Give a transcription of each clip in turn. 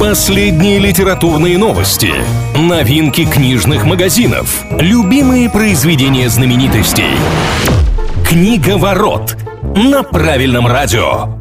Последние литературные новости, новинки книжных магазинов, любимые произведения знаменитостей. Книга ворот на правильном радио.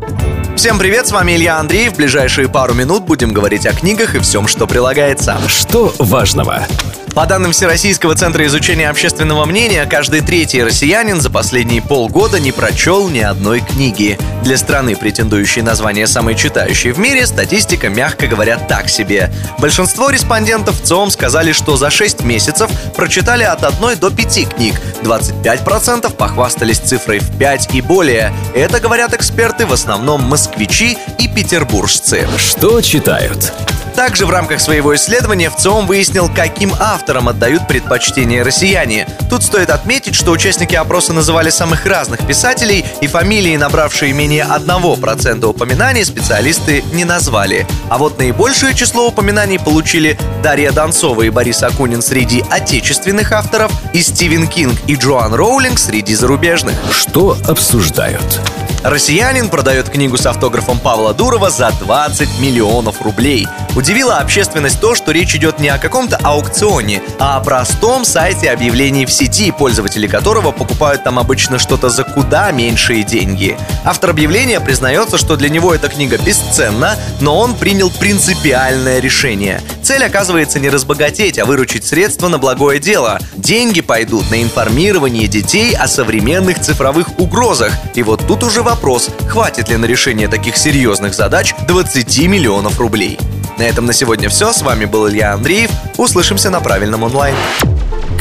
Всем привет, с вами Илья Андреев. В ближайшие пару минут будем говорить о книгах и всем, что прилагается. Что важного? По данным Всероссийского центра изучения общественного мнения, каждый третий россиянин за последние полгода не прочел ни одной книги. Для страны, претендующей на звание самой читающей в мире, статистика, мягко говоря, так себе. Большинство респондентов в ЦОМ сказали, что за 6 месяцев прочитали от 1 до 5 книг. 25% похвастались цифрой в 5 и более. Это, говорят эксперты, в основном москвичи и петербуржцы. Что читают? Также в рамках своего исследования ВЦИОМ выяснил, каким авторам отдают предпочтение россияне. Тут стоит отметить, что участники опроса называли самых разных писателей, и фамилии, набравшие менее 1% упоминаний, специалисты не назвали. А вот наибольшее число упоминаний получили Дарья Донцова и Борис Акунин среди отечественных авторов, и Стивен Кинг и Джоан Роулинг среди зарубежных. Что обсуждают? Россиянин продает книгу с автографом Павла Дурова за 20 миллионов рублей. Удивило общественность то, что речь идет не о каком-то аукционе, а о простом сайте объявлений в сети, пользователи которого покупают там обычно что-то за куда меньшие деньги. Автор объявления признается, что для него эта книга бесценна, но он принял принципиальное решение. Цель оказывается не разбогатеть, а выручить средства на благое дело. Деньги пойдут на информирование детей о современных цифровых угрозах. И вот тут уже вопрос, хватит ли на решение таких серьезных задач 20 миллионов рублей. На этом на сегодня все. С вами был Илья Андреев. Услышимся на правильном онлайн.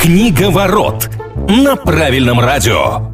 Книга ворот на правильном радио.